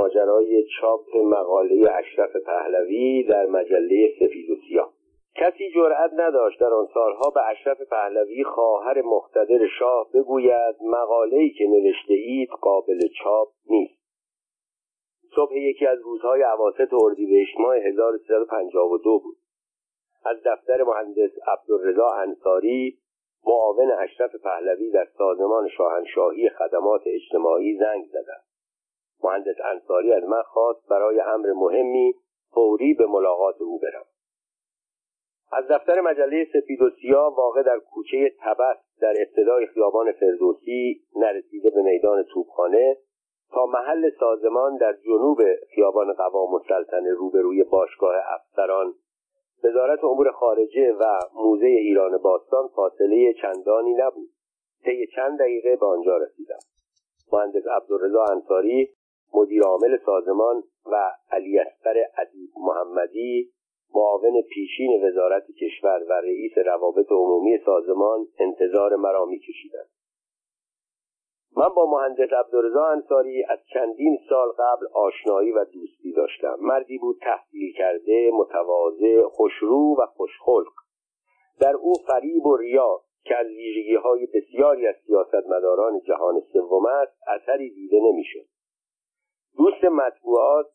ماجرای چاپ مقاله اشرف پهلوی در مجله سفید و سیاه. کسی جرأت نداشت در آن سالها به اشرف پهلوی خواهر مقتدر شاه بگوید مقاله‌ای که نوشته اید قابل چاپ نیست. صبح یکی از روزهای عواسط اردیبهشت ماه 1352 بود. از دفتر مهندس عبدالرضا انصاری معاون اشرف پهلوی در سازمان شاهنشاهی خدمات اجتماعی زنگ زدم مهندس انصاری از من خواست برای امر مهمی فوری به ملاقات او برم. از دفتر مجله سپید و سیاه واقع در کوچه تبس در ابتدای خیابان فردوسی نرسیده به میدان توپخانه تا محل سازمان در جنوب خیابان قوام السلطنه روبروی باشگاه افسران وزارت امور خارجه و موزه ایران باستان فاصله چندانی نبود. طی چند دقیقه به آنجا رسیدم. مهندس عبدالرضا انصاری مدیر عامل سازمان و علی اصغر ادیب محمدی معاون پیشین وزارت کشور و رئیس روابط عمومی سازمان انتظار مرا میکشیدند. من با مهندس عبدالرضا انصاری از چندین سال قبل آشنایی و دوستی داشتم. مردی بود تحصیل کرده متواضع خوشرو و خوشخلق. در او فریب و ریا که از ویژگی های بسیاری از سیاستمداران جهان سوم است اثری دیده نمی‌شد. دوست مطبوعات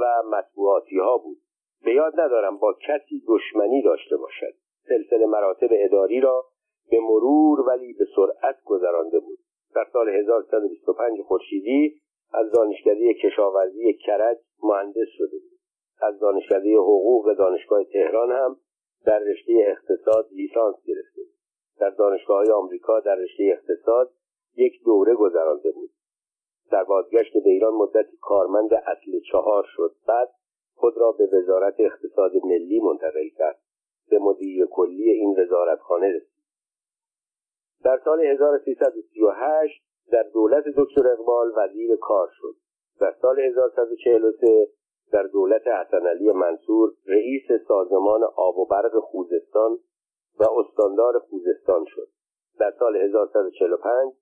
و مطبوعاتی ها بود. به یاد ندارم با کسی دشمنی داشته باشد. سلسله مراتب اداری را به مرور ولی به سرعت گذرانده بود. در سال 1325 خورشیدی از دانشکده کشاورزی کرج مهندس شده بود. از دانشکده حقوق دانشگاه تهران هم در رشته اقتصاد لیسانس گرفته بود. در دانشگاه های آمریکا در رشته اقتصاد یک دوره گذرانده بود. در بازگشت به ایران مدتی کارمند اصل چهار شد. بعد خود را به وزارت اقتصاد ملی منتقل کرد. به مدیر کلی این وزارتخانه رسید. در سال 1338 در دولت دکتر اقبال وزیر کار شد در سال 1143 در دولت حسن علی منصور رئیس سازمان آب و برق خوزستان و استاندار خوزستان شد. در سال 1145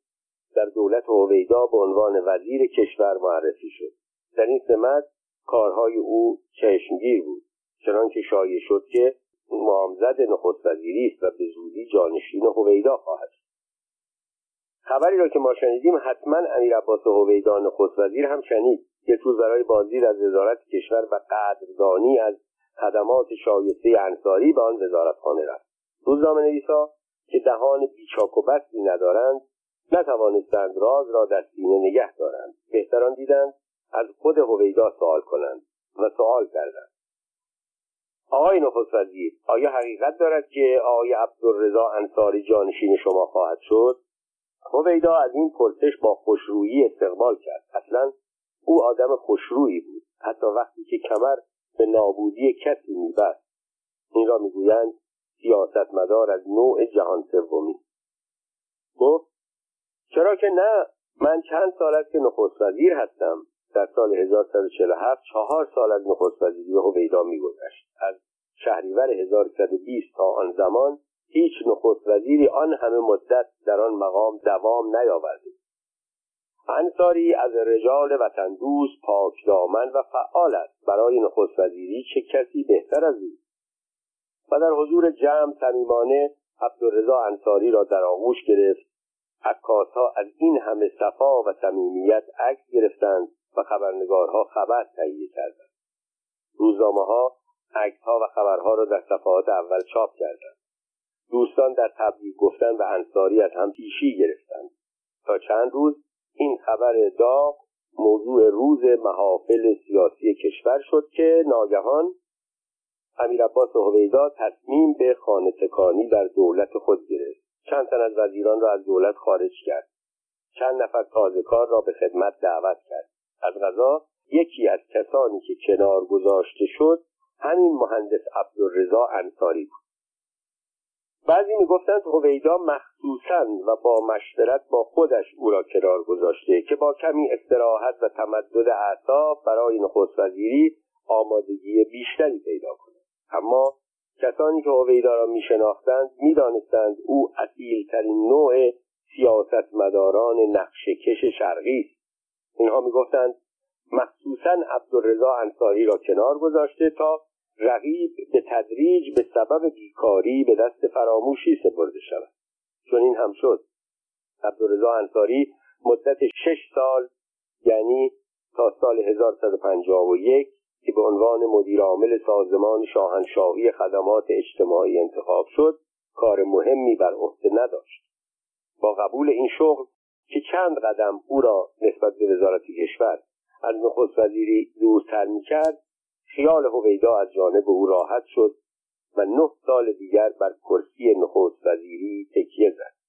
در دولت هویدا به عنوان وزیر کشور معرفی شد. در این سمت کارهای او چشمگیر بود چنانکه شایع شد که معامزد نخست وزیری است و به زودی جانشین هویدا خواهد خبری را که ما شنیدیم حتما امیر عباس هویدا نخست وزیر هم شنید. یک روز برای بازدید از وزارت کشور و قدردانی از خدمات شایسته انصاری به آن وزارتخانه رفت. روزنامه نویسا که دهان بیچاک و بستی ندارند نتوانستند راز را در سینه نگه دارند. بهتران دیدند از خود هویدا سوال کنند و سوال کردند. آقای نخست وزیر آیا حقیقت دارد که آقای عبدالرضا انصاری جانشین شما خواهد شد؟ هویدا از این پرسش با خوشرویی استقبال کرد. اصلا او آدم خوشرویی بود. حتی وقتی که کمر به نابودی کسی میبست. این را می‌گویند سیاستمدار از نوع جهان سومی. گفت چرا که نه؟ من چند سال است که نخست وزیر هستم. در سال 1147 چهار سال از نخست وزیری هویدا میگذشت. از شهریور 1120 تا آن زمان هیچ نخست وزیری آن همه مدت در آن مقام دوام نیاورده. انصاری از رجال وطن دوست پاک دامن و فعال است. برای نخست وزیری چه کسی بهتر از او؟ و در حضور جمع صمیمانه عبدالرضا انصاری را در آغوش گرفت عکاسها از این همه صفا و صمیمیت عکس گرفتند و خبرنگارها خبر تهیه کردند. روزنامه ها عکس ها و خبرها را در صفحات اول چاپ کردند. دوستان در تبریک گفتن و انصاری از هم پیشی گرفتند. تا چند روز این خبر داغ موضوع روز محافل سیاسی کشور شد که ناگهان امیر عباس هویدا تصمیم به خانه تکانی در دولت خود گرفت. چند تن از وزیران را از دولت خارج کرد. چند نفر تازه کار را به خدمت دعوت کرد. از غذا یکی از کسانی که کنار گذاشته شد همین مهندس عبدالرضا انصاری بود. بعضی می‌گفتند هویدا مخصوصا و با مشورت با خودش او را کنار گذاشته که با کمی استراحت و تمدد اعصاب برای نخست وزیری آمادگی بیشتری پیدا کند. اما کسانی که هویدا را میشناختند می‌دانستند او اصیلترین نوع سیاستمداران نقشه کش شرقی است. اینها می‌گفتند مخصوصا عبدالرضا انصاری را کنار گذاشته تا رقیب به تدریج به سبب بیکاری به دست فراموشی سپرده شود. چون این هم شد. عبدالرضا انصاری مدت شش سال یعنی تا سال 1151 که به عنوان مدیر عامل سازمان شاهنشاهی خدمات اجتماعی انتخاب شد کار مهمی بر عهده نداشت. با قبول این شغل که چند قدم او را نسبت به وزارت کشور از نخست وزیری دورتر می‌کرد خیال هویدا از جانب او راحت شد و نه سال دیگر بر کرسی نخست وزیری تکیه زد.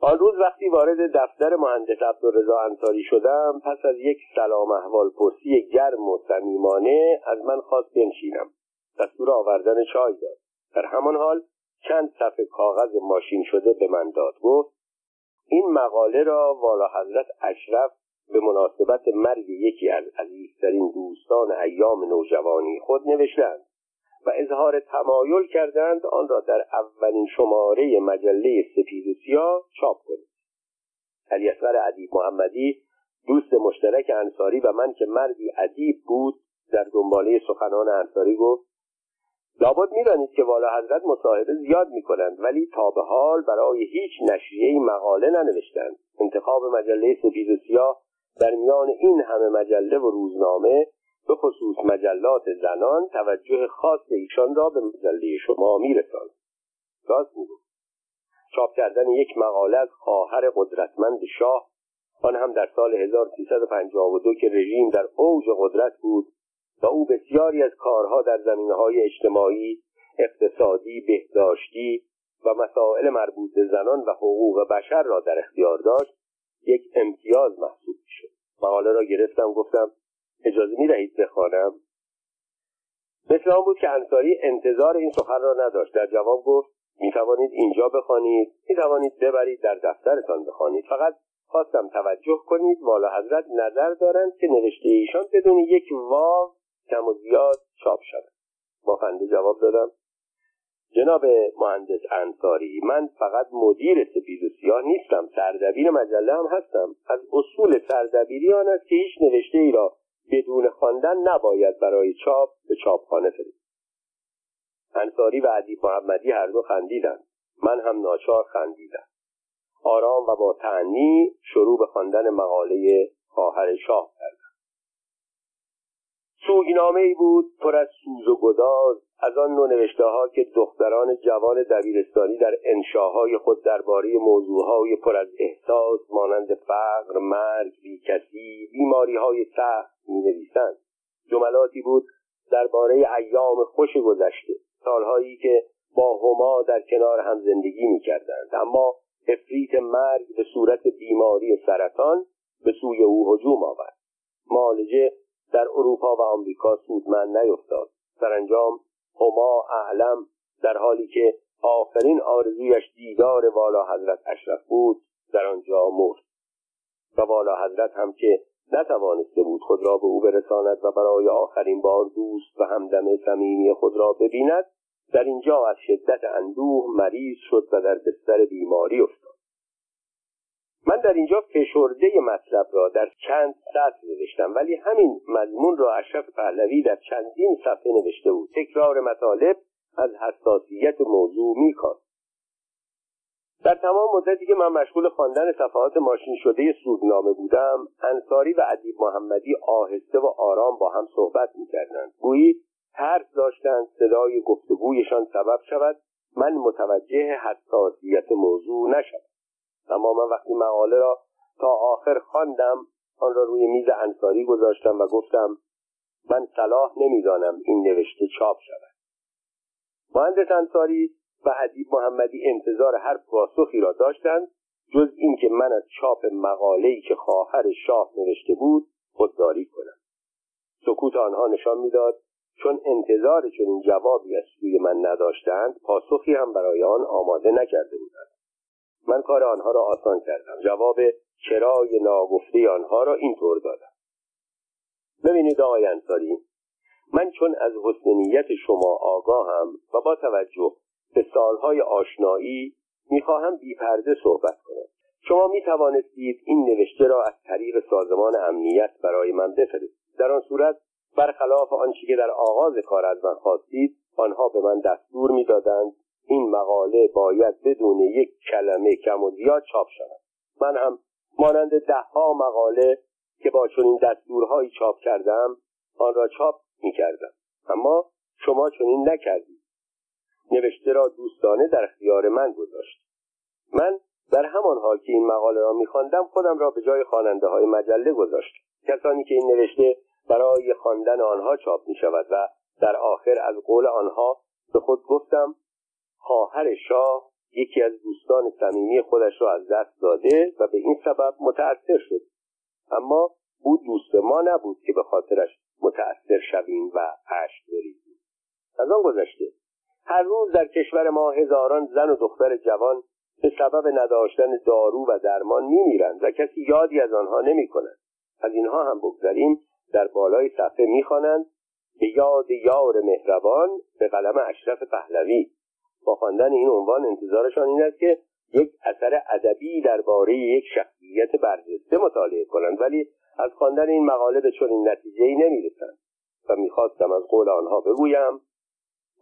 آن روز وقتی وارد دفتر مهندس عبدالرضا انصاری شدم پس از یک سلام احوال پرسی گرم و صمیمانه از من خواست بنشینم. دستور آوردن چای داد. در همان حال چند صفحه کاغذ ماشین شده به من داد. گفت این مقاله را والا حضرت اشرف به مناسبت مرگ یکی از عزیزترین دوستان ایام نوجوانی خود نوشتند. و اظهار تمایل کردند آن را در اولین شماره مجله سپید و سیاه چاپ کنید. علی اصغر ادیب محمدی دوست مشترک انصاری و من که مردی ادیب بود در دنباله سخنان انصاری گفت لابد می‌دانید که والا حضرت مصاحبه زیاد می‌کنند ولی تا به حال برای هیچ نشریه مقاله ننوشتند. انتخاب مجله سپید و سیاه در میان این همه مجله و روزنامه به خصوص مجلات زنان توجه خاص ایشان را به مجله شما میرساند. راست می‌گفت چاپ کردن یک مقاله از خواهر قدرتمند شاه آن هم در سال 1352 که رژیم در اوج قدرت بود و او بسیاری از کارها در زمینه های اجتماعی اقتصادی بهداشتی و مسائل مربوط به زنان و حقوق بشر را در اختیار داشت یک امتیاز محسوب شد مقاله را گرفتم گفتم اجازه می دهید بخوانم؟ مثل آن بود که انصاری انتظار این سخن را نداشت. در جواب گفت می توانید اینجا بخوانید می توانید ببرید در دفترتان بخوانید. فقط خواستم توجه کنید والا حضرت نظر دارند که نوشته ایشان بدون یک واو کم و زیاد چاپ شود. با خنده جواب دادم جناب مهندس انصاری من فقط مدیر سپید و سیاه نیستم. سردبیر مجله هم هستم. از اصول سردبیری آن است که هیچ نوشته ای را بدون خواندن نباید برای چاپ به چاپخانه فرست انصاری و عدیب محمدی هر دو خندیدند. من هم ناچار خندیدم. آرام و با تعنی شروع به خواندن مقاله خواهر شاه کردم. سوگنامه ای بود پر از سوز و گداز از آن نوع نوشته ها که دختران جوان دبیرستانی در انشاهای خود درباره موضوعهای پر از احساس مانند فقر مرگ بیکسی بیماری های سخت می نویسند جملاتی بود درباره ایام خوش گذشته سالهایی که با هما در کنار هم زندگی می کردند اما افریت مرگ به صورت بیماری سرطان به سوی او هجوم آورد. مالجه در اروپا و آمریکا سودمند نیفتاد. سرانجام هما اعلم در حالی که آخرین آرزویش دیدار والا حضرت اشرف بود در آنجا مرد. و والا حضرت هم که نتوانسته بود خود را به او برساند و برای آخرین بار دوست و همدم صمیمی خود را ببیند در اینجا از شدت اندوه مریض شد و در بستر بیماری افتاد. در اینجا فشرده مطلب را در چند سطر نوشتم ولی همین مضمون را اشرف پهلوی در چندین صفحه نوشته بود. تکرار مطالب از حساسیت موضوع میکاست در تمام مدتی که من مشغول خواندن صفحات ماشین شده سودنامه بودم انصاری و ادیب محمدی آهسته و آرام با هم صحبت می‌کردند. گویی ترس داشتند صدای گفتگویشان سبب شود من متوجه حساسیت موضوع نشد اما من وقتی مقاله را تا آخر خواندم آن را روی میز انصاری گذاشتم و گفتم من صلاح نمی‌دانم این نوشته چاپ شود. مهندس انصاری و ادیب محمدی انتظار هر پاسخی را داشتند جز اینکه من از چاپ مقاله‌ای که خواهر شاه نوشته بود خودداری کنم. سکوت آنها نشان می‌داد چون انتظار چنین جوابی از سوی من نداشتند پاسخی هم برای آن آماده نکرده بودند. من کار آنها را آسان کردم. جواب چرای ناگفته آنها را اینطور دادم. ببینید آقای انصاری من چون از حسن نیت شما آگاهم و با توجه به سالهای آشنایی می‌خواهم بیپرده صحبت کنم. شما می توانستید این نوشته را از طریق سازمان امنیت برای من بفرستید. در آن صورت برخلاف آنچه که در آغاز کار از من خواستید آنها به من دستور می‌دادند این مقاله باید بدون یک کلمه کم و زیاد چاپ شود. من هم مانند دهها مقاله که با چنین دستورهایی چاپ کردم آن را چاپ می کردم. اما شما چنین نکردید. نوشته را دوستانه در اختیار من گذاشت. من در همان حال که این مقاله را میخواندم خودم را به جای خواننده های مجله گذاشتم کسانی که این نوشته برای خواندن آنها چاپ می شود و در آخر از قول آنها به خود گفتم خواهر شاه یکی از دوستان صمیمی خودش را از دست داده و به این سبب متأثر شد. اما او دوست ما نبود که به خاطرش متأثر شویم و اشک بریزیم. از آن گذشته هر روز در کشور ما هزاران زن و دختر جوان به سبب نداشتن دارو و درمان میمیرند و کسی یادی از آنها نمی کند. از اینها هم بگذاریم در بالای صفحه می‌خوانند به یاد یار مهربان به قلم اشرف پهلوی. با خواندن این عنوان انتظارشان این است که یک اثر ادبی درباره یک شخصیت برجسته مطالعه کنند ولی از خواندن این مقاله به چنین نتیجهای نمی‌رسند. و می‌خواستم از قول آنها بگویم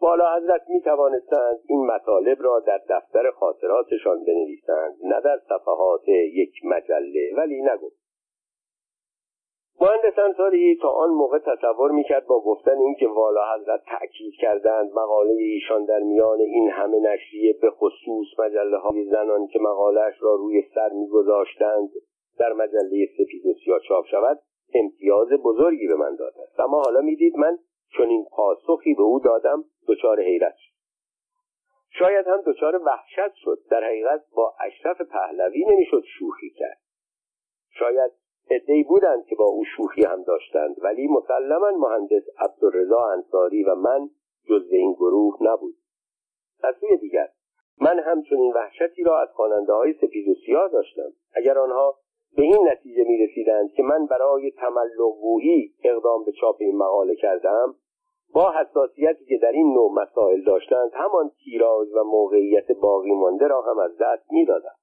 بالا حضرت می توانستند این مطالب را در دفتر خاطراتشان بنویسند نه در صفحات یک مجله ولی نگفت. مهندس انصاری تا آن موقع تصور می‌کرد با گفتن اینکه والا حضرت تأکید کردند مقاله ایشان در میان این همه نشریه به خصوص مجله های زنان که مقالهاش را روی سر میگذاشتند در مجله سپید و سیاه چاپ شود امتیاز بزرگی به من داده است. اما حالا می‌دید من چون این پاسخی به او دادم دچار حیرت شد. شاید هم دچار وحشت شد. در حقیقت با اشرف پهلوی نمی‌شد شوخی کرد. شاید عدهای بودند که با او شوخی هم داشتند ولی مسلما مهندس عبدالرضا انصاری و من جزو این گروه نبود. از سوی دیگر من همچنین وحشتی را از خواننده های سپید و سیاه داشتم. اگر آنها به این نتیجه می رسیدند که من برای تملقگویی اقدام به چاپ این مقاله کردم با حساسیتی که در این نوع مسائل داشتند همان تیراژ و موقعیت باقی مانده را هم از دست می‌دادند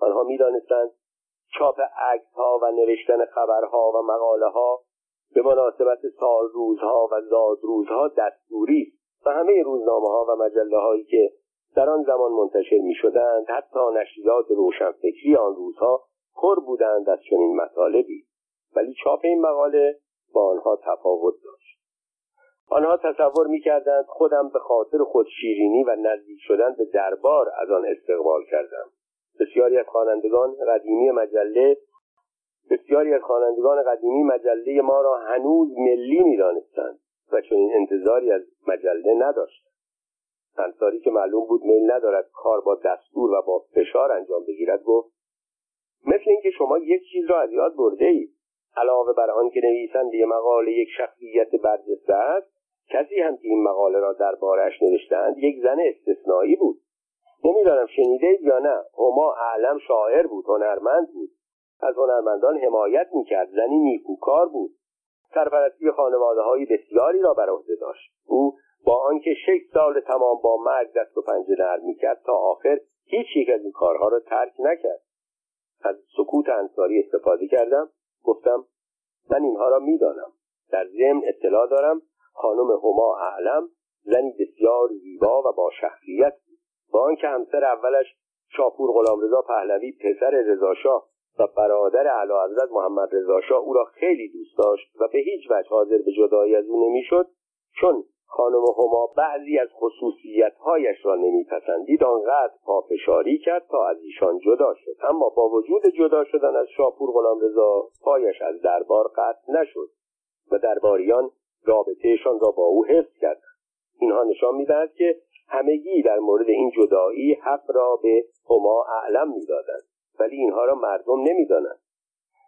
آنها می‌دانستند چاپ عکس ها و نوشتن خبرها و مقاله ها به مناسبت سال روزها و زاد روزها دستوری و همه روزنامه ها و مجله هایی که در آن زمان منتشر می شدند حتی نشریات روشنفکری آن روزها پر بودند از چنین مطالبی. ولی چاپ این مقاله با آنها تفاوت داشت. آنها تصور می‌کردند خودم به خاطر خود شیرینی و نزدیک شدن به دربار از آن استقبال کردم. بسیاری از خوانندگان قدیمی مجله بسیاری از خوانندگان قدیمی مجله ما را هنوز ملی می‌دانستند و چنین انتظاری از مجله نداشتند. انصاری که معلوم بود میل ندارد کار با دستور و با فشار انجام بگیرد گفت مثل اینکه شما یک چیز را از یاد برده اید علاوه بر آن که نویسنده مقاله یک شخصیت برجسته است کسی هم که این مقاله را دربارهاش نوشتند یک زن استثنایی بود. نمی‌دانم شنیده یا نه. هما اعلم شاعر بود هنرمند بود. از هنرمندان حمایت می‌کرد. زنی نیکوکار بود. سرپرستی خانواده های بسیاری را بر عهده داشت. او با آنکه شش سال تمام با مرگ دست و پنجه نرم می‌کرد تا آخر هیچ یک از این کارها را ترک نکرد. از سکوت انصاری استفاده کردم. گفتم من اینها را می‌دانم. در ضمن اطلاع دارم خانم هما اعلم زنی بسیار زیبا و با شخصیت با آنکه همسر اولش شاپور غلامرضا پهلوی پسر رضاشاه و برادر اعلیحضرت محمد رضاشاه او را خیلی دوست داشت و به هیچ وجه حاضر به جدایی از او نمی‌شد چون خانم هما بعضی از خصوصیتهایش را نمیپسندید آنقدر پافشاری کرد تا از ایشان جدا شد. اما با وجود جدا شدن از شاپور غلامرضا پایش از دربار قطع نشد و درباریان رابطهشان را با او حفظ کردند. اینها نشان می‌دهد که همگی در مورد این جدایی حق را به هما اعلم می‌دادند ولی اینها را مردم نمی‌دانند.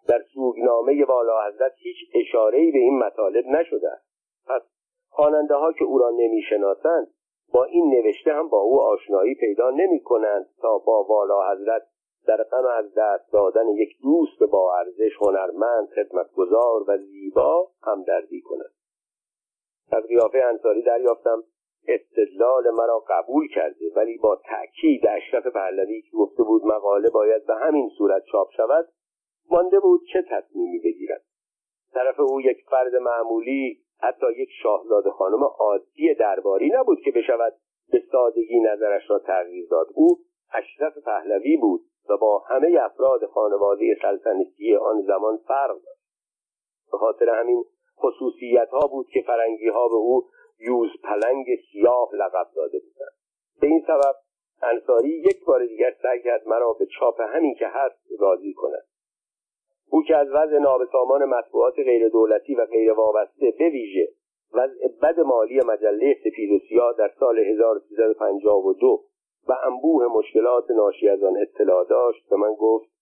در سوگنامه والا حضرت هیچ اشارهای به این مطالب نشده است. پس خواننده ها که او را نمی‌شناسند با این نوشته هم با او آشنایی پیدا نمی کنند تا با والا حضرت در غم از دست دادن یک دوست با ارزش هنرمند خدمتگزار و زیبا همدردی کنند از قیافه انصاری دریافتم. استدلال مرا قبول کرده ولی با تأکید اشرف پهلوی که گفته بود مقاله باید به همین صورت چاپ شود مانده بود چه تصمیمی بگیرد. طرف او یک فرد معمولی حتی یک شاهزاده خانم عادی درباری نبود که بشود به سادگی نظرش را تغییر داد. او اشرف پهلوی بود و با همه افراد خانواده سلطنتی آن زمان فرق داشت. به خاطر همین خصوصیت ها بود که فرنگی ها به او یوز پلنگ سیاه لقب داده بودند به این سبب انصاری یک بار دیگر سعی کرد مرا به چاپ همین که هست راضی کند. او که از وضع نابسامان مطبوعات غیر دولتی و غیر وابسته به ویژه وضع بد مالی مجله سپید و سیاه در سال 1352 و انبوه مشکلات ناشی از آن اطلاع داشت به من گفت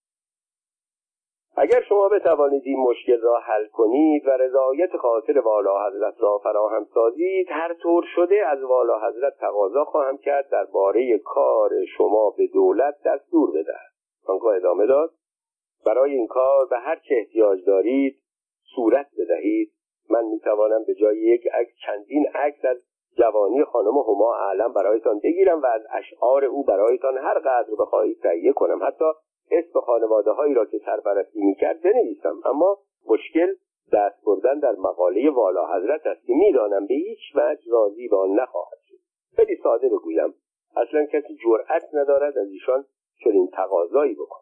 اگر شما بتوانید این مشکل را حل کنید و رضایت خاطر والا حضرت را فراهم سازید هر طور شده از والا حضرت تقاضا خواهم کرد درباره کار شما به دولت دستور بدهد. آنگاه ادامه داد. برای این کار به هر چه احتیاج دارید صورت بدهید. من می‌توانم به جای یک عکس چندین عکس از جوانی خانم هما اعلم برایتان بگیرم و از اشعار او برایتان هر قدر بخواهید تهیه کنم. حتی اسم خانواده هایی را که سرپرستی می‌کرد بنویسم. اما مشکل دست بردن در مقاله والا حضرت است که می‌دانم به هیچ وجه راضی به آن نخواهد شد. خیلی ساده بگویم اصلا کسی جرأت ندارد از ایشان چنین تقاضایی بکن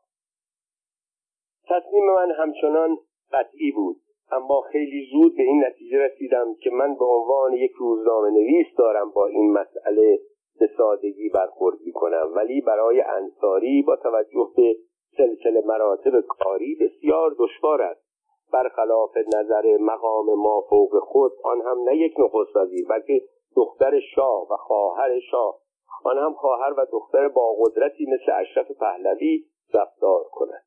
تصمیم من همچنان قطعی بود اما خیلی زود به این نتیجه رسیدم که من به عنوان یک روزنامه نویس دارم با این مسئله به سادگی برخورد کنم ولی برای انصاری با توجه به سلسله مراتب کاری بسیار دشوار است. برخلاف نظر مقام ما فوق خود آن هم نه یک نخست وزیر بلکه دختر شاه و خواهر شاه. آن هم خواهر و دختر با قدرتی مثل اشرف پهلوی رفتار کند.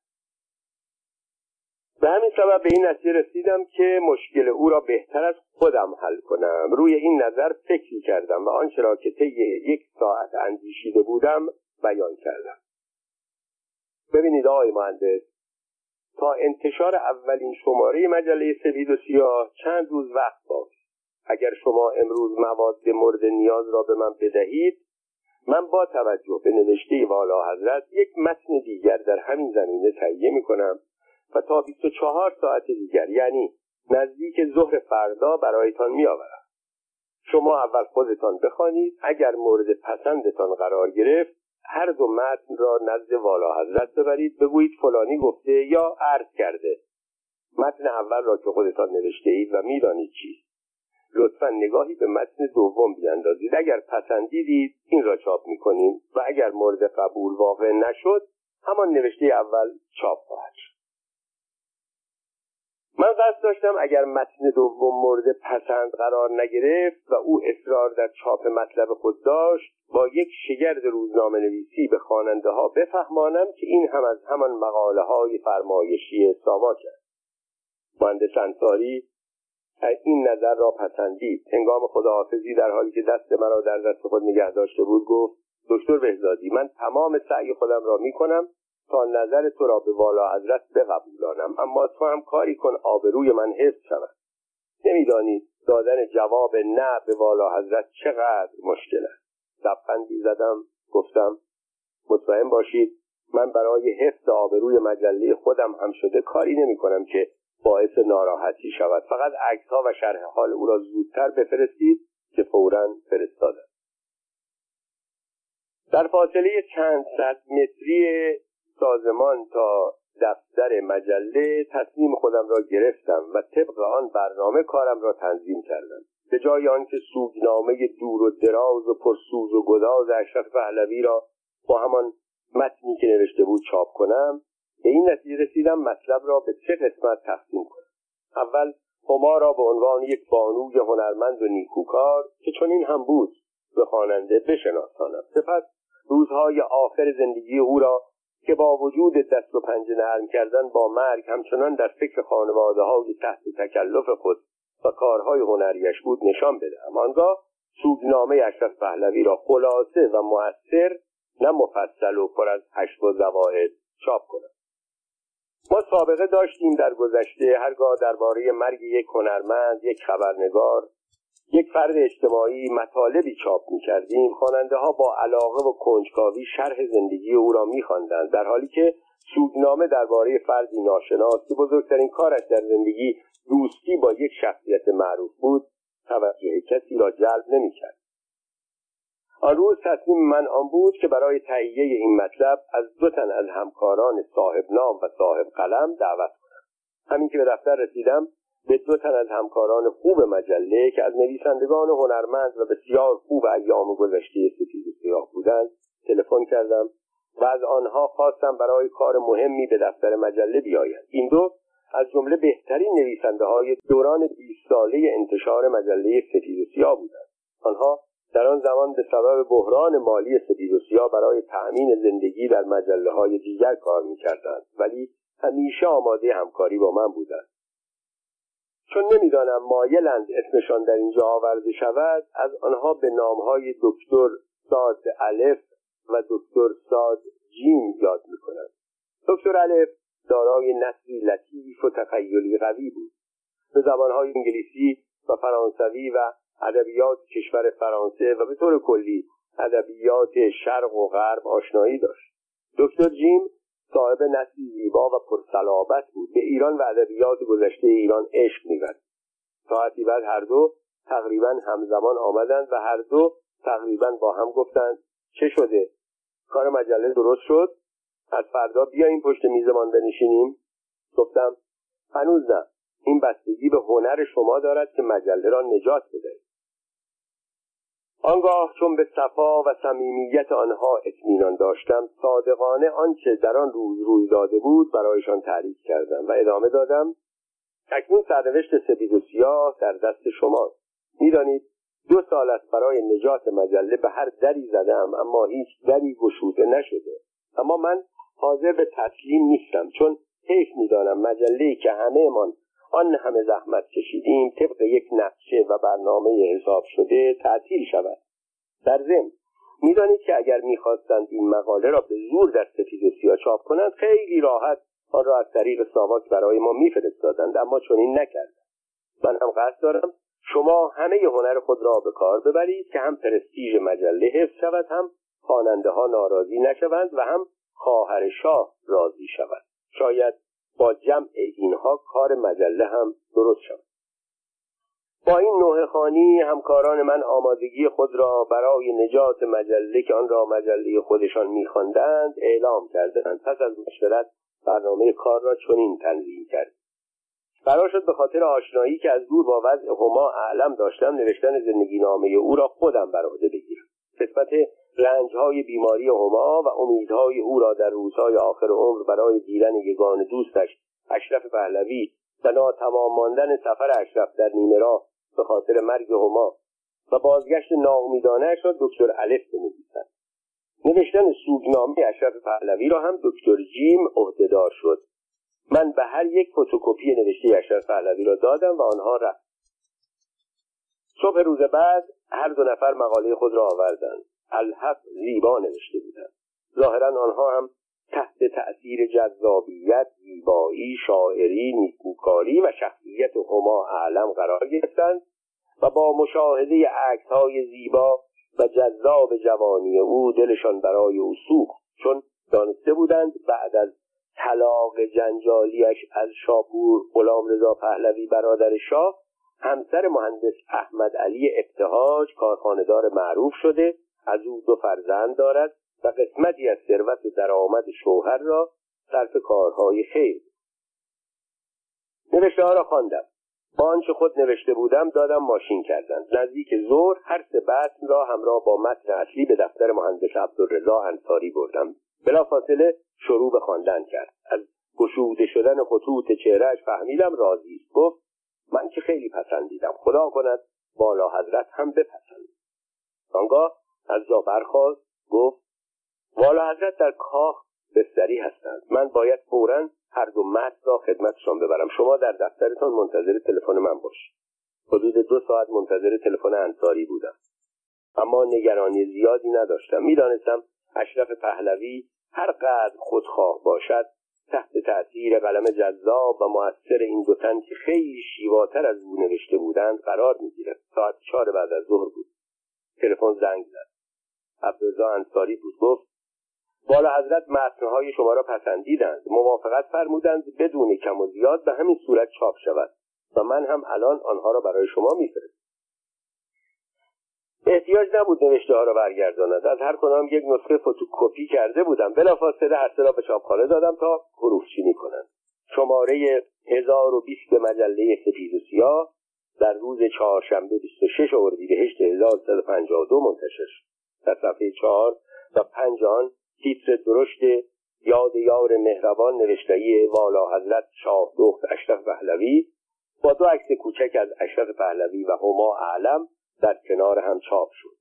به همین سبب به این نتیجه رسیدم که مشکل او را بهتر از خودم حل کنم. روی این نظر فکری کردم و آنچه را که طی یک ساعت اندیشیده بودم بیان کردم. ببینید آقای مهندس تا انتشار اولین شماره مجله سفید و سیاه چند روز وقت باقی. اگر شما امروز مواد مورد نیاز را به من بدهید من با توجه به نوشته والا حضرت یک متن دیگر در همین زمینه تهیه می کنم و تا 24 ساعت دیگر یعنی نزدیک ظهر فردا برایتان میآورم. شما اول خودتان بخوانید اگر مورد پسندتان قرار گرفت هر دو متن را نزد والا حضرت ببرید بگویید فلانی گفته یا عرض کرده. متن اول را که خودتان نوشته اید و می‌دانید چیست. لطفا نگاهی به متن دوم بیاندازید. اگر پسندیدید این را چاپ می‌کنیم و اگر مورد قبول واقع نشد همان نوشته اول چاپ خواهد شد. من قصد داشتم اگر متن دوم مورد پسند قرار نگرفت و او اصرار در چاپ مطلب خود داشت با یک شگرد روزنامه نویسی به خواننده ها بفهمانم که این هم از همان مقاله های فرمایشی ساواک است. مهندس انصاری این نظر را پسندید. هنگام خداحافظی در حالی که دست مرا در دست خود نگه داشته بود گفت دکتر بهزادی من تمام سعی خودم را می کنم تا نظر تو را به والا حضرت بقبولانم. اما تو هم کاری کن آبروی من حفظ شود. نمیدانی دادن جواب نه به والا حضرت چقدر مشکل است. لبخندی زدم گفتم مطمئن باشید من برای حفظ آبروی مجله خودم هم شده کاری نمی کنم که باعث ناراحتی شود. فقط عکس ها و شرح حال او را زودتر بفرستید که فورا فرستادم. در فاصله چند صد متری سازمان تا دفتر مجله تصمیم خودم را گرفتم و طبق آن برنامه کارم را تنظیم کردم. به جای آنکه سوگنامه دور و دراز و پرسوز و گداز اشرف پهلوی را با همان متنی که نوشته بود چاپ کنم به این نتیجه رسیدم مطلب را به سه قسمت تقسیم کنم؟ اول هما را به عنوان یک بانوی هنرمند و نیکوکار که چنین هم بود به خواننده بشناسانم. سپس روزهای آخر زندگی او را که با وجود دست و پنجه نرم کردن با مرگ همچنان در فکر خانواده های تحت تکلف خود و کارهای هنریش بود نشان بدهم آنگاه سوگنامه اشرف پهلوی را خلاصه و مؤثر نه مفصل و پر از هشت و زواهد چاپ کنم ما سابقه داشتیم در گذشته هرگاه درباره مرگ یک هنرمند یک خبرنگار یک فرد اجتماعی مطالبی چاپ می کردیم خواننده ها با علاقه و کنجکاوی شرح زندگی او را می در حالی که سوگنامه درباره فردی ناشناس که بزرگترین کارش در زندگی دوستی با یک شخصیت معروف بود توجه کسی را جلب نمی‌کرد. آن روز تصمیم من آن بود که برای تهیه این مطلب از دو تن از همکاران صاحب نام و صاحب قلم دعوت کنم. همین که به دفتر رسیدم به دو تن از همکاران خوب مجله که از نویسندگان هنرمند و بسیار خوب ایام گذشته سپید سیاه بودند تلفن کردم و از آنها خواستم برای کار مهمی به دفتر مجله بیایند این دو از جمله بهترین نویسنده های دوران 20 ساله انتشار مجله سپید سیاه بودند. آنها در آن زمان به سبب بحران مالی سپید و سیاه برای تأمین زندگی در مجله های دیگر کار می‌کردند ولی همیشه آماده همکاری با من بودند. چون نمی‌دانم مایلند اسمشان در اینجا آورده شود از آنها به نامهای دکتر ساد الف و دکتر ساد جیم یاد می‌کنند دکتر الف دارای نسلی لطیف و تخیلی قوی بود. به زبانهای انگلیسی و فرانسوی و ادبیات کشور فرانسه و به طور کلی ادبیات شرق و غرب آشنایی داشت. دکتر جیم صاحب نسلی زیبا و پرسلابت بود به ایران و ادبیات گذشته ایران عشق میورد ساعتی بعد هر دو تقریبا همزمان آمدند و هر دو تقریبا با هم گفتند چه شده؟ کار مجله درست شد؟ از فردا بیاییم پشت میزمان بنشینیم. گفتم هنوز نه. این بستگی به هنر شما دارد که مجله را نجات بدهید آنگاه چون به صفا و صمیمیت آنها اطمینان داشتم صادقانه آنچه در آن روز روی داده بود برایشان تعریف کردم و ادامه دادم اکنون سرنوشت سپید و سیاه در دست شماست. می‌دانید دو سال است برای نجات مجله به هر دری زدم اما هیچ دری گشوده نشده. اما من حاضر به تسلیم نیستم چون حیف می‌دانم مجله که همهمان آن همه زحمت کشیدیم طبق یک نقشه و برنامه حساب شده تعطیل شود. در ضمن می‌دانید که اگر می‌خواستند این مقاله را به زور در سفید و سیاه چاپ کنند خیلی راحت آن را از طریق ساواک برای ما میفرستادند اما چنین نکردند. من هم قصد دارم شما همه هنر خود را به کار ببرید که هم پرستیژ مجله حفظ شود هم خواننده ها ناراضی نشوند و هم خواهر شاه راضی شود شاید با جمع اینها کار مجله هم درست شود با این نوه خانی همکاران من آمادگی خود را برای نجات مجله که آن را مجله خودشان میخواندند اعلام کردند. پس از مشورت برنامه کار را چنین تنظیم کرد قرار شد به خاطر آشنایی که از دور با وضع هما اعلم داشتم نوشتن زندگی نامه او را خودم بر عهده بگیرم. قسمت رنجهای بیماری هما و امیدهای او را در روزهای آخر عمر برای دیدن یگان دوستش اشرف پهلوی و ناتمام ماندن سفر اشرف در نیمه راه به خاطر مرگ هما و بازگشت ناامیدانهاش را دکتر الف بنویسند نوشتن سوگنامه اشرف پهلوی را هم دکتر جیم عهدهدار شد. من به هر یک فتوکپی نوشته اشرف پهلوی را دادم و آنها رفت. صبح روز بعد هر دو نفر مقاله خود را آوردند. الحق زیبا نوشته بودند. ظاهرا آنها هم تحت تأثیر جذابیت زیبایی شاعری نیکوکاری و شخصیت هما اعلم قرار گرفتند و با مشاهده های زیبا و جذاب جوانی او دلشان برای او سوخت. چون دانسته بودند بعد از طلاق جنجالیش از شاپور غلام رضا پهلوی برادر شاه همسر مهندس احمد علی ابتهاج کارخانهدار معروف شده از او دو فرزند دارد و قسمتی از ثروت درآمد شوهر را صرف کارهای خیر نوشته ها را خواندم. با آنچه خود نوشته بودم دادم ماشین کردند نزدیک ظهر هر سه بطن را همراه با متن اصلی به دفتر مهندس عبدالرضا انصاری بردم. بلافاصله شروع به خواندن کرد. از گشوده شدن خطوط چهرهش فهمیدم راضی است. گفت من که خیلی پسندیدم. خدا کند بالا حضرت هم بپسند. آنگاه از جا برخواست گفت والا حضرت در کاخ بستری هستند. من باید فورا هر دو متن را خدمتشان ببرم. شما در دفترتان منتظر تلفن من باش. حدود دو ساعت منتظر تلفن انصاری بودم. اما نگرانی زیادی نداشتم. می‌دانستم اشرف پهلوی هر قدر خودخواه باشد تحت تأثیر قلم جذاب و موثر این دو تن که خیلی شیواتر از او نوشته بودند قرار می‌گیرد. ساعت چهار بعد از ظهر بود. تلفن زنگ زد. عبدالرضا انصاری بود گفت بالا حضرت متنهای شما را پسندیدند. موافقت فرمودند بدون کم و زیاد به همین صورت چاپ شود و من هم الان آنها را برای شما میفرستم. احتیاج نبود نوشته ها را برگرداند. از هر کدام یک نسخه فتوکپی کرده بودم. بلافاصله هر را به چاپخانه دادم تا حروف چینی کنند شماره 1020 مجله سپید و سیاه در روز چهارشنبه 26 اردیبهشت 1152 منتشر شد. در صفحه چهار و پنج آن تیتر درشت یاد یار مهربان نوشتهی والا حضرت شاه دخت اشرف پهلوی با دو عکس کوچک از اشرف پهلوی و هما اعلم در کنار هم چاپ شد.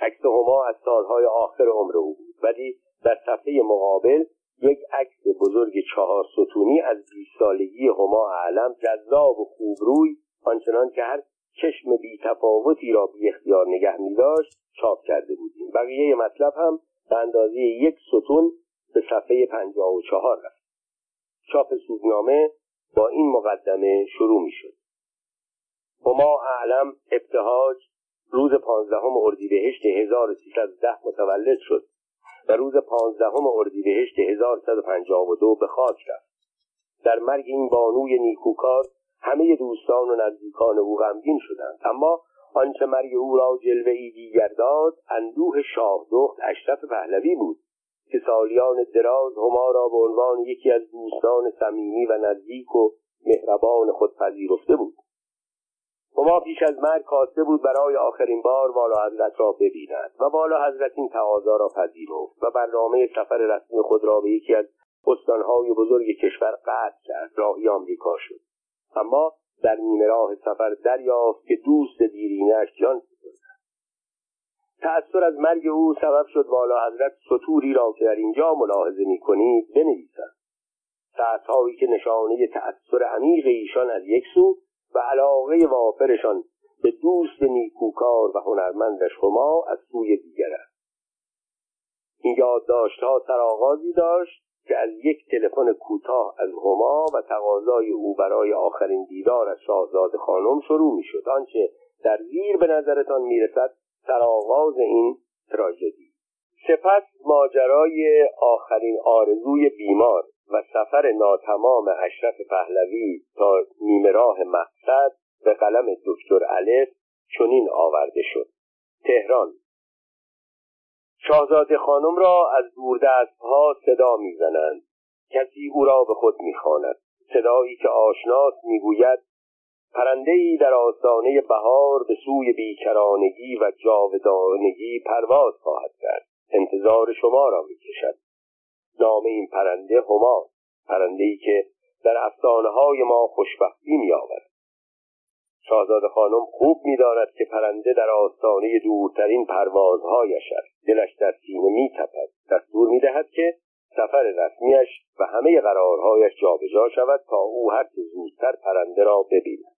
عکس هما از سالهای آخر عمر او بود ولی در صفحه مقابل یک عکس بزرگ چهار ستونی از بیست سالگی هما اعلم جذاب و خوبروی آنچنان که هر چشم بی تفاوتی را بی اختیار نگه می داشت چاپ کرده بودیم. بقیه مطلب هم به اندازه یک ستون به صفحه پنجاه و چهار رفت. چاپ سوگنامه با این مقدمه شروع می شد. هما اعلم ابتهاج روز پانزدهم اردیبهشت 1310 متولد شد و روز پانزدهم اردیبهشت 1152 به خاک رفت. در مرگ این بانوی نیکوکار همه دوستان و نزدیکان او غمگین شدند. اما آنچه مرگ او را جلوه ای دیگر داد اندوه شاه دخت اشرف پهلوی بود که سالیان دراز هما را به عنوان یکی از دوستان صمیمی و نزدیک و مهربان خود پذیرفته بود. هما پیش از مرگ کاسته بود برای آخرین بار والا حضرت را ببیند و والا حضرت این تقاضا را پذیرفت و برنامه سفر رسمی خود را به یکی از استانهای بزرگ کشور قطع کرد. راهی آمریکا شد. اما در نیمه راه سفر دریافت که دوست دیرینش جان تأثیر از مرگ او سبب شد والا حضرت سطوری را که در اینجا ملاحظه می کنید بنویسند سطرهایی که نشانه تأثیر عمیق ایشان از یک سو و علاقه وافرشان به دوست نیکوکار و هنرمندش هما از سوی دیگر است. این یادداشتها سرآغازی داشت که از یک تلفن کوتاه از هما و تقاضای او برای آخرین دیدار از شاهزاده خانم شروع می‌شد. آنچه در زیر به نظرتان می‌رسد سرآغاز این تراژدی. سپس ماجرای آخرین آرزوی بیمار و سفر ناتمام اشرف پهلوی تا نیمه راه مقصد به قلم دکتر الف چنین آورده شد. تهران شاهزاده خانم را از دوردستها صدا می‌زنند. کسی او را به خود می‌خواند. صدایی که آشناس می‌گوید پرنده ای در آستانه بهار به سوی بیکرانگی و جاودانگی پرواز خواهد کرد. انتظار شما را می‌کشد. نام این پرنده هما پرنده ای که در افسانه های ما خوشبختی میآورد شاهزاده خانم خوب می‌داند که پرنده در آستانه دورترین پروازهایش است. دلش در سینه میتپد. دستور می‌دهد که سفر رسمیش و همه قرارهایش جابجا شود تا او هرچه زودتر پرنده را ببیند.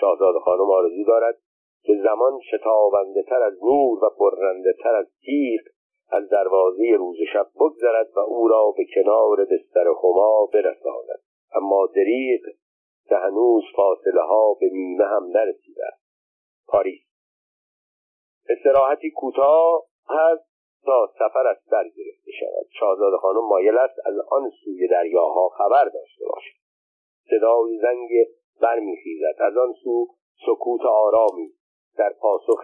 شاهزاده خانم آرزو دارد که زمان شتابنده تر از نور و برنده تر از تیغ از دروازه روز شب بگذرد و او را به کنار بستر هما برساند. اما دریغ که هنوز فاصله ها به نیمه هم نرسیده. پاریس. استراحتی کوتاه هست تا سفر از سر گرفته شود. شاهزاده خانم مایل است از آن سوی دریاها خبر داشته باشد. صدای زنگ برمیخیزد. از آن سو سکوت آرامی در پاسخ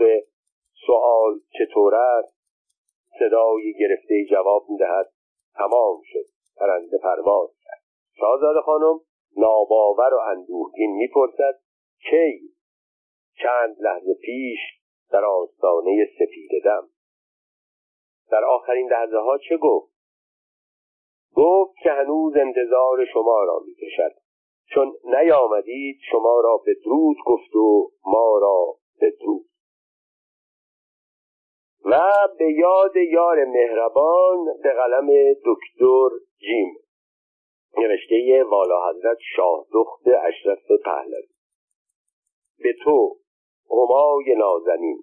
سوال چطور است صدای گرفته جواب می‌دهد. تمام شد. پرنده پرواز کرد. شاهزاده خانم ناباور و اندوهگین می‌پرسد کی چند لحظه پیش در آستانه سفید دم. در آخرین لحظه ها چه گفت؟ گفت که هنوز انتظار شما را می‌کشد. چون نیامدید شما را به درود گفت و ما را به درود. و به یاد یار مهربان به قلم دکتر جیم نوشته والا حضرت شاه دخت اشرف پهلوی. به تو همای نازنین.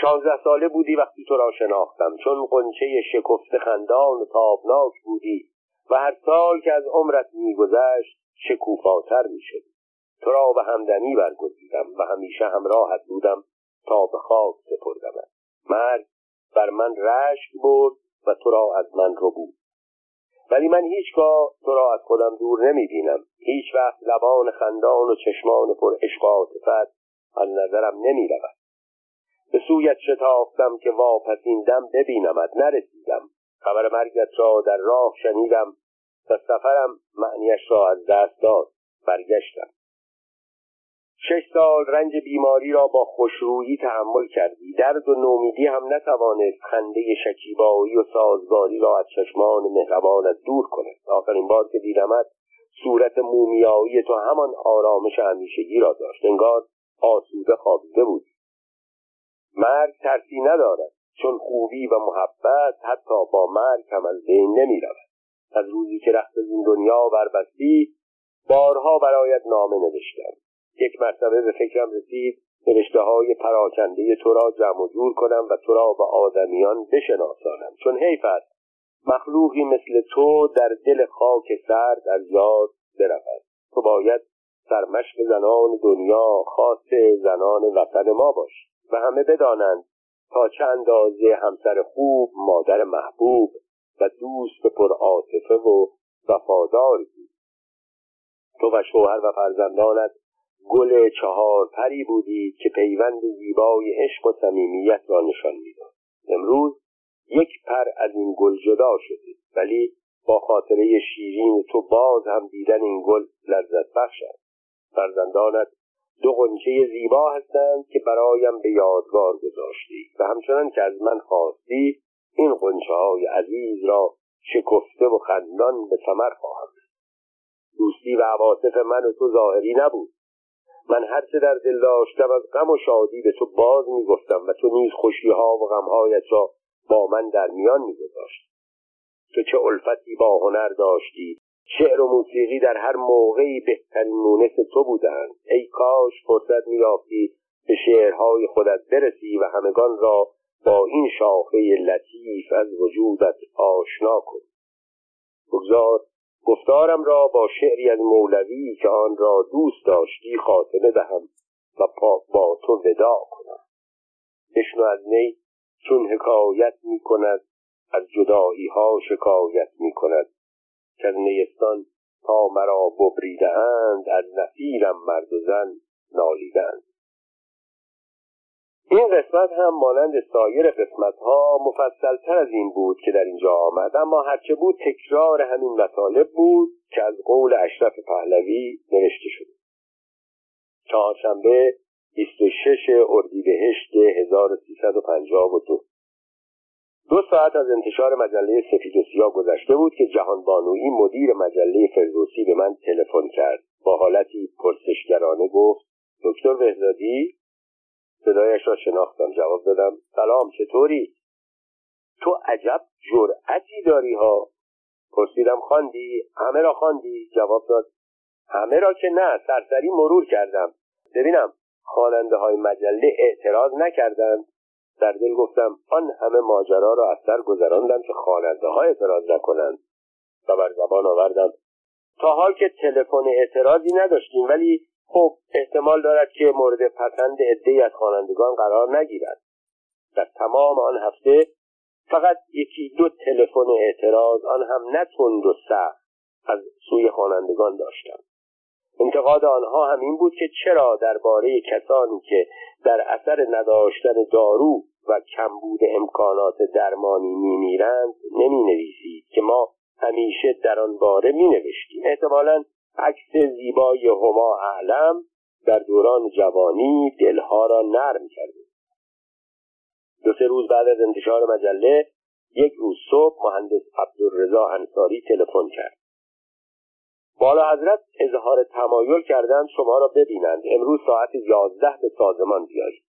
شانزده ساله بودی وقتی تو را شناختم چون قنچه شکفت خندان و تابناک بودی و هر سال که از عمرت میگذشت شکوفاتر می‌شد تو را به همدمی برگزیدم و همیشه همراهت بودم تا به خاک سپردمت. مرگ بر من رشک برد و تو را از من رو ولی من هیچگاه تو را از خودم دور نمی بینم هیچ وقت لبان خندان و چشمان پر عشق و از نظرم نمی رود به سویت شتافتم که واپسین دم ببینمت نرسیدم. خبر مرگت را در راه شنیدم و سفرم معنیش را از دست داد. برگشتم. شش سال رنج بیماری را با خوشرویی تحمل کردی. درد و نومیدی هم نتوانست خنده شکیبایی و سازگاری را از چشمان مهربانت دور کند. آخرین بار که دیدمت صورت مومیایی تو همان آرامش همیشگی را داشت. انگار آسوده خوابیده بود مرگ ترسی ندارد چون خوبی و محبت حتی با مرگ هم از بین نمی رود. از روزی که رخت این دنیا بربستی بارها برایت نامه نوشتم. یک مرتبه به فکرم رسید نوشته های پراکنده تو را جمع جور کنم و تو را به آدمیان بشناسانم. چون حیف است مخلوقی مثل تو در دل خاک سرد از یاد برود. تو باید سرمشق زنان دنیا خاص زنان وطن ما باش و همه بدانند تا چه اندازه همسر خوب مادر محبوب و دوست پر و وفاداری. تو و شوهر و فرزندانت گل چهار پری بودی که پیوند زیبای عشق و صمیمیت را نشان می‌داد. امروز یک پر از این گل جدا شده ولی با خاطره شیرین تو باز هم دیدن این گل لذت بخش است. فرزندانت دو قنچه زیبا هستند که برایم به یادگار گذاشتی و همچنان که از من خواستی این قنچه های عزیز را شکفته و خندان به ثمر خواهم. دوستی و عواطف من و تو ظاهری نبود. من هر چه در دل داشتم از غم و شادی به تو باز می‌گفتم و تو نیز خوشیها و غمهایت را با من در میان میگذاشت. تو چه الفتی با هنر داشتی شعر و موسیقی در هر موقعی بهترین مونس تو بودند. ای کاش فرصت مییافتی به شعرهای خودت برسی و همگان را با این شاخه لطیف از وجودت آشنا کن بگذار گفتارم را با شعری از مولوی که آن را دوست داشتی خاتمه دهم و با تو ودا کنم. بشنو از نی چون حکایت می کند از جدایی ها شکایت می کند. که از نیستان تا مرا ببریده اند از نفیرم مرد و زن نالیدند این قسمت هم مانند سایر قسمت ها مفصل تر از این بود که در اینجا آمد. اما هرچه بود تکرار همین مطالب بود که از قول اشرف پهلوی نوشته شده. چهارشنبه 26 اردیبهشت 1352 دو ساعت از انتشار مجله سفید و سیاه گذشته بود که جهان بانویی مدیر مجله فردوسی به من تلفن کرد. با حالتی پرسشگرانه گفت دکتر بهزادی؟ صدایش را شناختم جواب دادم سلام چطوری؟ تو عجب جرأتی داری ها. پرسیدم خواندی؟ همه را خواندی؟ جواب داد همه را که نه سرسری مرور کردم. ببینم خواننده های مجله اعتراض نکردند. در دل گفتم آن همه ماجرا را از سر گذراندم که خواننده ها اعتراض نکنند. و بر زبان آوردم. تا حال که تلفن اعتراضی نداشتیم ولی خب احتمال دارد که مورد پسند عدهای از خوانندگان قرار نگیرد. در تمام آن هفته فقط یکی دو تلفن اعتراض آن هم نه تند و سخت از سوی خوانندگان داشتم انتقاد آنها هم این بود که چرا درباره کسانی که در اثر نداشتن دارو و کمبود امکانات درمانی میمیرند نمی نویسید که ما همیشه در آن باره می احتمالا عکس زیبای هما اعلم در دوران جوانی دلها را نرم کرده دو سه روز بعد از انتشار مجله یک روز صبح مهندس عبدالرضا انصاری تلفن کرد. بالا حضرت اظهار تمایل کردند شما را ببینند. امروز ساعت یازده به سازمان بیایید.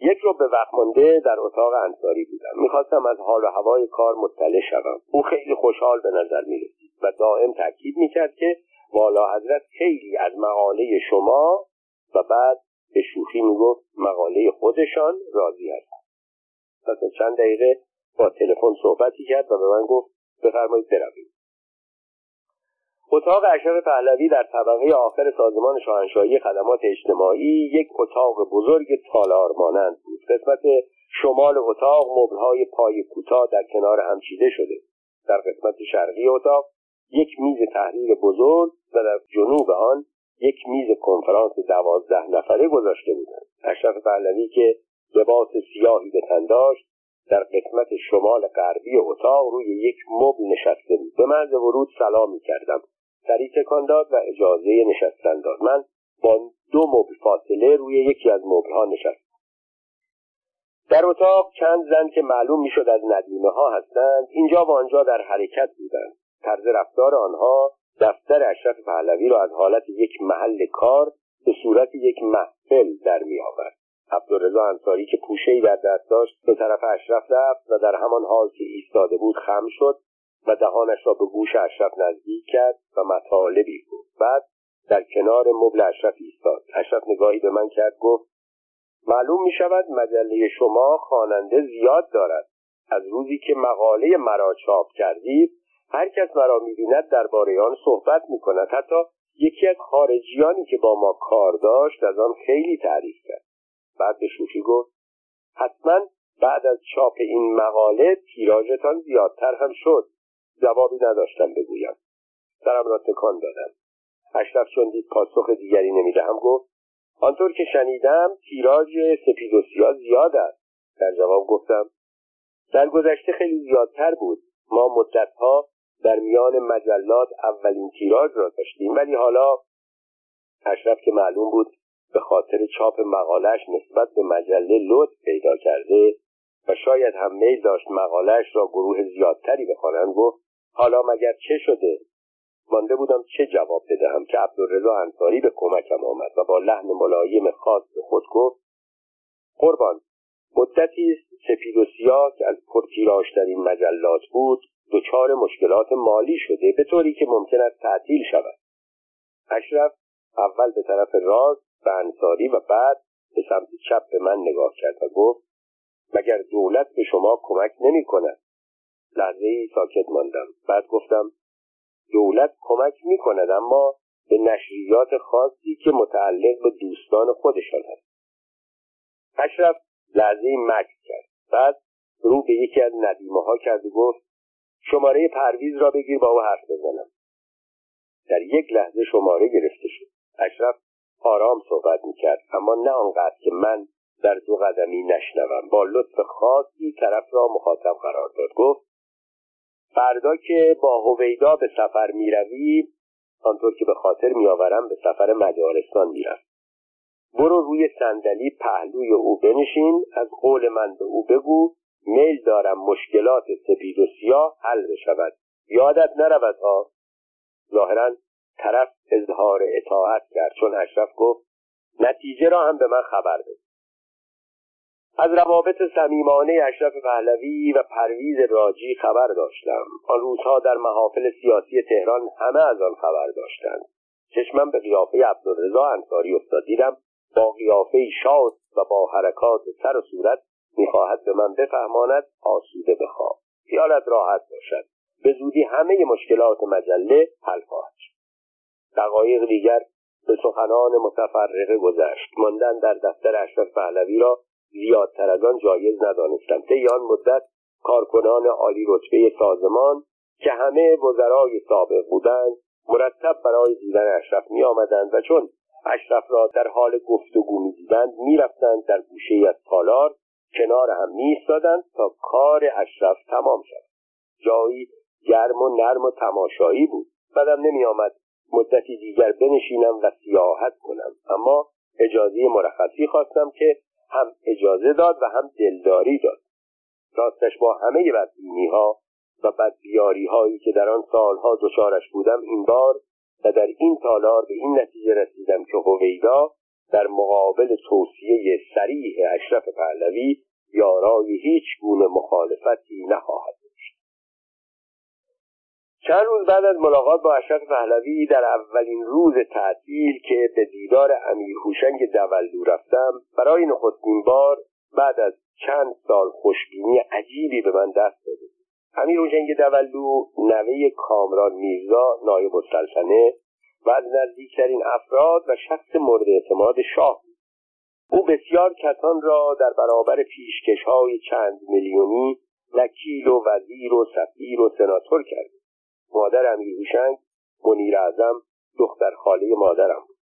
یک رو به وقت مانده در اتاق انصاری بودم. می‌خواستم از حال و هوای کار مطلع شوم. او خیلی خوشحال به نظر می‌رسید و دائم تاکید می‌کرد که والا حضرت خیلی از مقاله شما و بعد به شوخی می‌گفت مقاله خودشان راضی هست پس چند دقیقه با تلفن صحبتی کرد و به من گفت بفرمایید بروید. اتاق اشرف پهلوی در طبقه آخر سازمان شاهنشاهی خدمات اجتماعی یک اتاق بزرگ تالار مانند بود. قسمت شمال اتاق مبلهای پای کوتاه در کنار هم چیده شده. در قسمت شرقی اتاق یک میز تحریر بزرگ و در جنوب آن یک میز کنفرانس دوازده نفره گذاشته بودند. اشرف پهلوی که لباس سیاهی به تن داشت در قسمت شمال غربی اتاق روی یک مبل نشسته بود. به مرز ورود سلام می کردم. سری تکان داد و اجازه نشستن داد. من با دو مبل فاصله روی یکی از مبلها نشستم. در اتاق چند زن که معلوم می‌شد از ندیمه ها هستند اینجا و آنجا در حرکت بودند. طرز رفتار آنها دفتر اشرف پهلوی را از حالت یک محل کار به صورت یک محفل در می آورد عبدالرضا انصاری که پوشهای در دست داشت به طرف اشرف رفت و در همان حال که ایستاده بود خم شد و دهانش را به گوش اشرف نزدیک کرد و مطالبی گفت. بعد در کنار مبل اشرف ایستاد. اشرف نگاهی به من کرد گفت معلوم می شود مجله شما خواننده زیاد دارد. از روزی که مقاله مرا چاپ کردید هر کس مرا می‌بیند درباره آن صحبت می کند حتی یکی از خارجیانی که با ما کار داشت از آن خیلی تعریف کرد. بعد به شوخی گفت حتما بعد از چاپ این مقاله تیراژتان زیادتر هم شد. جوابی نداشتم بگویم. سرم را تکان دادم. اشرف چون دید پاسخ دیگری نمی‌دهم. گفت آنطور که شنیدم تیراژ سپید و سیاه زیاد است. در جواب گفتم در گذشته خیلی زیادتر بود. ما مدتها در میان مجلات اولین تیراژ را داشتیم. ولی حالا اشرف که معلوم بود به خاطر چاپ مقالش نسبت به مجله لطف پیدا کرده و شاید هم میل داشت مقالش را گروه زیادتری بخوانند گفت حالا مگر چه شده؟ مانده بودم چه جواب بدهم که عبدالرضا انصاری به کمکم آمد و با لحن ملایم خاص به خود گفت قربان مدتی است سپید و سیاه که از پرتیراژترین مجلات بود دچار مشکلات مالی شده به طوری که ممکن است تعطیل شود. اشرف اول به طرف راست به انصاری و بعد به سمت چپ به من نگاه کرد و گفت مگر دولت به شما کمک نمی کند لحظه ای ساکت ماندم. بعد گفتم دولت کمک می کند اما به نشریات خاصی که متعلق به دوستان خودشان است اشرف لحظه مکس کرد. بعد رو به یکی از ندیمه ها کرد و گفت شماره پرویز را بگیر با او حرف بزنم. در یک لحظه شماره گرفته شد. اشرف آرام صحبت می‌کرد اما نه آنقدر که من در دو قدمی نشنوم. با لطف خاصی طرف را مخاطب قرار داد. گفت فردا که با هویدا به سفر می‌روی آنطور که به خاطر میآورم به سفر مجارستان میرم برو روی صندلی پهلوی او بنشین از قول من به او بگو میل دارم مشکلات سپید و سیاه حل بشود. یادت نرود ها؟ ظاهرا طرف اظهار اطاعت کرد چون اشرف گفت نتیجه را هم به من خبر بده. از روابط صمیمانه اشرف پهلوی و پرویز راجی خبر داشتم. آن روزها در محافل سیاسی تهران همه از آن خبر داشتند. چشمم به قیافه عبدالرضا انصاری افتاد. دیدم با قیافه شاد و با حرکات سر و صورت می‌خواهد به من بفهماند آسوده بخواب. خیالت راحت باشد. به زودی همه مشکلات مجله حل خواهد دقایق دیگر به سخنان متفرقه گذشت. ماندن در دفتر اشرف پهلوی را زیادتر از آن جایز ندانستم. طی آن مدت کارکنان عالی رتبه سازمان که همه وزرای سابق بودند مرتب برای دیدن اشرف می آمدند و چون اشرف را در حال گفتگو می دیدند می در گوشه از تالار کنار هم می تا کار اشرف تمام شد جایی گرم و نرم و تماشایی بود. بدم نمی آمد مدتی دیگر بنشینم و سیاحت کنم. اما اجازه مرخصی خواستم که هم اجازه داد و هم دلداری داد. راستش با همه بدبینی ها و بدبیاری هایی که در آن سالها دچارش بودم این بار و در این تالار به این نتیجه رسیدم که هویدا در مقابل توصیه سریح اشرف پهلوی یارای هیچ گونه مخالفتی نخواهد چند روز بعد از ملاقات با اشرف پهلوی در اولین روز تعطیل که به دیدار امیر هوشنگ دولو رفتم برای نخستین بار بعد از چند سال خوشبینی عجیبی به من دست داده امیر حسین دولو نوه کامران میرزا نایب السلطنه و از نزدیکترین افراد و شخص مورد اعتماد شاه او بسیار کسان را در برابر پیشکش های چند میلیونی وکیل و وزیر و سفیر و سناتور کرد. مادر امیر هوشنگ منیر اعظم دختر خاله مادرم بود.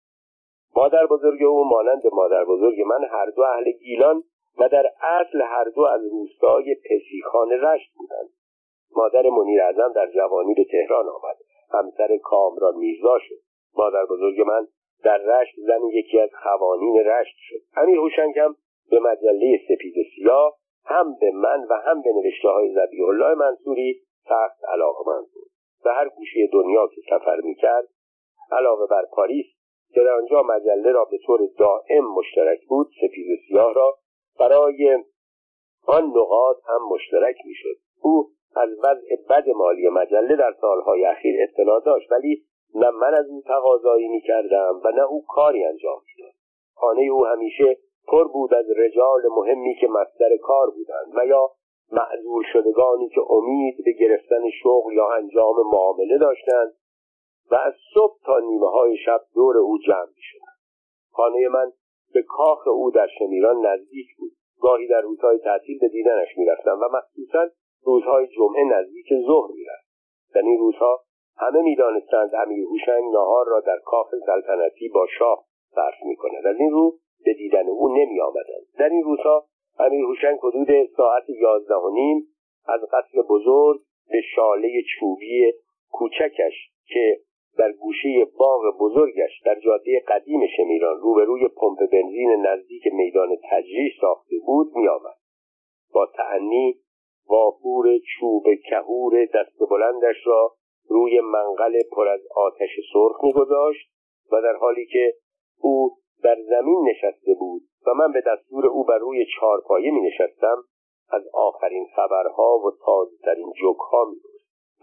مادر بزرگ او مانند مادر بزرگ من هر دو اهل گیلان و در اصل هر دو از روستای پسیخان رشت بودند. مادر منیر اعظم در جوانی به تهران آمد. همسر کامران میرزا شد. مادر بزرگ من در رشت زن یکی از خوانین رشت شد. امیر هوشنگ هم به مجله سپید سیاه هم به من و هم به نوشته های زبی الله منصوری سخت علاقه من بود. به هر گوشه دنیا که سفر می‌کرد علاوه بر پاریس که در آنجا مجله را به طور دائم مشترک بود سپید سیاه را برای آن نقاط هم مشترک می‌شد. او از وضع بد مالی مجله در سالهای اخیر اطلاع داشت ولی نه من از او تقاضایی می‌کردم و نه او کاری انجام می‌داد. خانه او همیشه پر بود از رجال مهمی که مصدر کار بودند و یا معذور شدگانی که امید به گرفتن شغل یا انجام معامله داشتند و از صبح تا نیمه های شب دور او جمع می شدند. خانه من به کاخ او در شمیران نزدیک بود. گاهی در روزهای تعطیل به دیدنش می‌رفتم و مخصوصا روزهای جمعه نزدیک ظهر می‌رفت در این روزها همه می‌دانستند امیر هوشنگ نهار را در کاخ سلطنتی با شاه صرف می‌کند. از این رو به دیدن او نمی آمدند در این روزها امیر هوشنگ حدود ساعت یازده و نیم از قصر بزرگ به شاله چوبی کوچکش که در گوشه باغ بزرگش در جاده قدیم شمیران روبروی پمپ بنزین نزدیک میدان تجریش ساخته بود میآمد. با تعنی واپور چوب کهور دست بلندش را روی منقل پر از آتش سرخ میگذاشت و در حالی که او در زمین نشسته بود و من به دستور او بر روی چارپایه می نشستم از آخرین خبرها و تازهترین جوکها می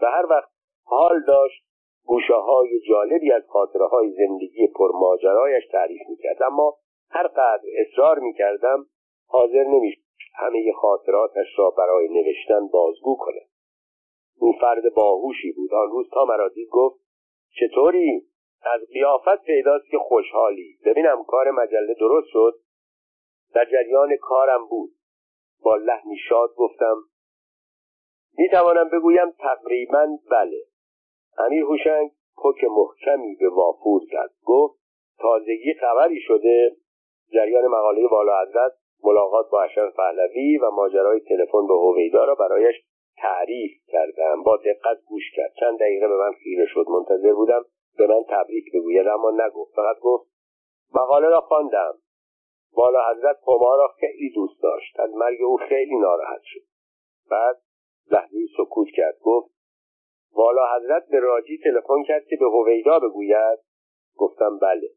و هر وقت حال داشت گوشه های جالبی از خاطره های زندگی پرماجرایش تعریف می کرد اما هر قدر اصرار می کردم حاضر نمی همه خاطراتش را برای نوشتن بازگو کند. او فرد باهوشی بود. آن روز تا مرا دید گفت چطوری؟ از قیافت پیداست که خوشحالی. ببینم کار مجله درست شد؟ در جریان کارم بود. با لحنی شاد گفتم می توانم بگویم تقریبا بله. امیر هوشنگ پک محکمی به وافور زد گفت تازگی خبری شده. جریان مقاله والا حضرت ملاقات با اشرف پهلوی و ماجرای تلفن به هویدا را برایش تعریف کردم. با دقت گوش کرد. چند دقیقه به من خیره شد. منتظر بودم به من تبریک بگوید اما نگفت فقط گفت مقاله را خواندم. والا حضرت هما را خیلی دوست داشت. از مرگ او خیلی ناراحت شد. بعد لحظه سکوت کرد گفت والا حضرت به راجی تلفن کرد که به هویدا بگوید. گفتم بله.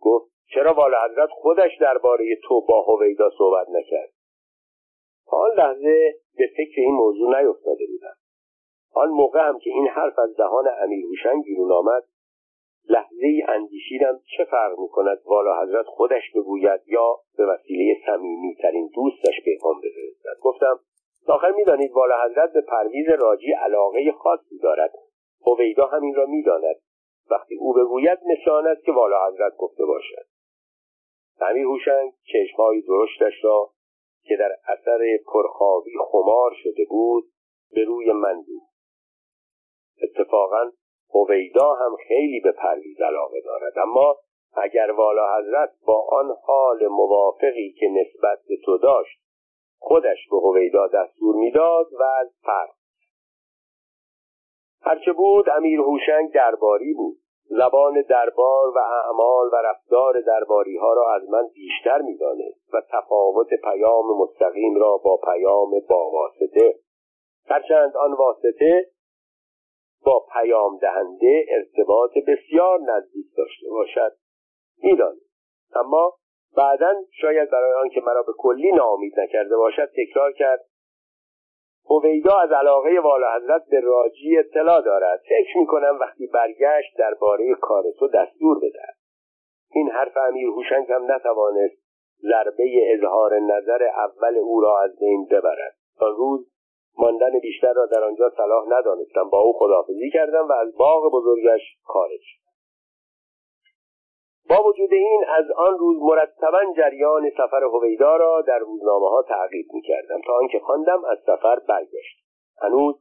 گفت چرا والا حضرت خودش درباره تو با هویدا صحبت نکرد؟ آن لحظه به فکر این موضوع نیفتاده بودم. آن موقع هم که این حرف از دهان امیر هوشنگ بیرون آمد لحظه اندیشیدم چه فرق می کند والا حضرت خودش بگوید یا به وسیله صمیمی ترین دوستش پیغام بفرستد. گفتم آخر می‌دانید والا حضرت به پرویز راجی علاقه خاصی دارد. هویدا همین را می‌داند. وقتی او بگوید آن است که والا حضرت گفته باشد. امیر هوشنگ چشمهای درشتش را که در اثر پرخوابی خمار شده بود به روی من بود اتفاقا هویدا هم خیلی به پرویز علاقه دارد. اما اگر والا حضرت با آن حال موافقی که نسبت به تو داشت خودش به هویدا دستور می‌داد و از فرق. هرچه بود امیر هوشنگ درباری بود. زبان دربار و اعمال و رفتار درباری ها را از من بیشتر می‌دانست و تفاوت پیام مستقیم را با پیام با واسطه. هرچند آن واسطه با پیام دهنده ارتباط بسیار نزدیک داشته باشد. می‌دانست اما بعدا شاید برای آنکه مرا به کلی ناامید نکرده باشد تکرار کرد. هویدا از علاقه والا حضرت به راجی اطلاع دارد. فکر می‌کنم وقتی برگشت درباره کار تو دستور بدهد. این حرف امیر هوشنگ هم نتوانست ضربه اظهار نظر اول او را از بین ببرد. آن روز ماندن بیشتر را در آنجا صلاح ندانستم. با او خداحافظی کردم و از باغ بزرگش خارج با وجود این از آن روز مرتبا جریان سفر هویدا را در روزنامه ها تعقیب می کردم تا آنکه خواندم از سفر برگشت. هنوز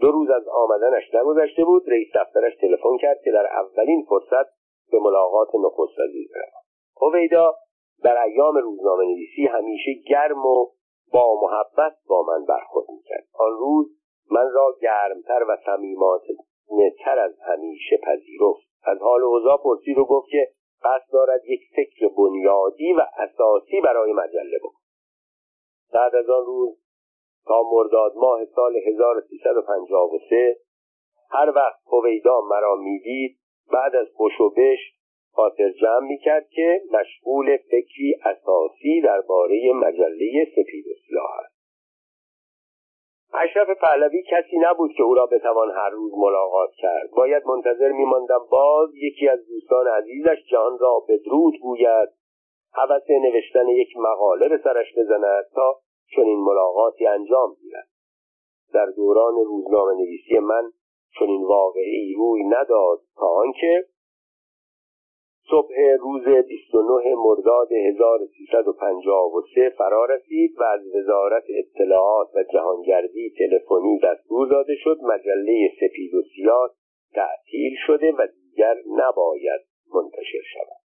دو روز از آمدنش نگذشته بود. رئیس دفترش تلفن کرد که در اولین فرصت به ملاقات نخست وزیر بروم. هویدا در ایام روزنامه نویسی همیشه گرم و با محبت با من برخورد می‌کرد. آن روز من را گرمتر و صمیمانهتر از همیشه پذیرفت. از حال اوضاع پرسید و گفت که قصد دارد یک فکر بنیادی و اساسی برای مجله بکند. بعد از آن روز تا مرداد ماه سال 1353 هر وقت هویدا مرا می‌دید بعد از خوش و بش خاطر جمع می‌کرد که مشغول فکری اساسی درباره مجله سپید سیاه است. اشرف پهلوی کسی نبود که او را بتوان هر روز ملاقات کرد. باید منتظر میماندم باز یکی از دوستان عزیزش جان را بدرود گوید. حوث نوشتن یک مقاله به سرش بزند تا چنین ملاقاتی انجام گیرد. در دوران روزنامه نویسی من چنین واقعی روی نداد تا آنکه صبح روز 29 مرداد 1353 فرا رسید و از وزارت اطلاعات و جهانگردی تلفنی دستور داده شد مجله سپید و سیاه تعطیل شده و دیگر نباید منتشر شود.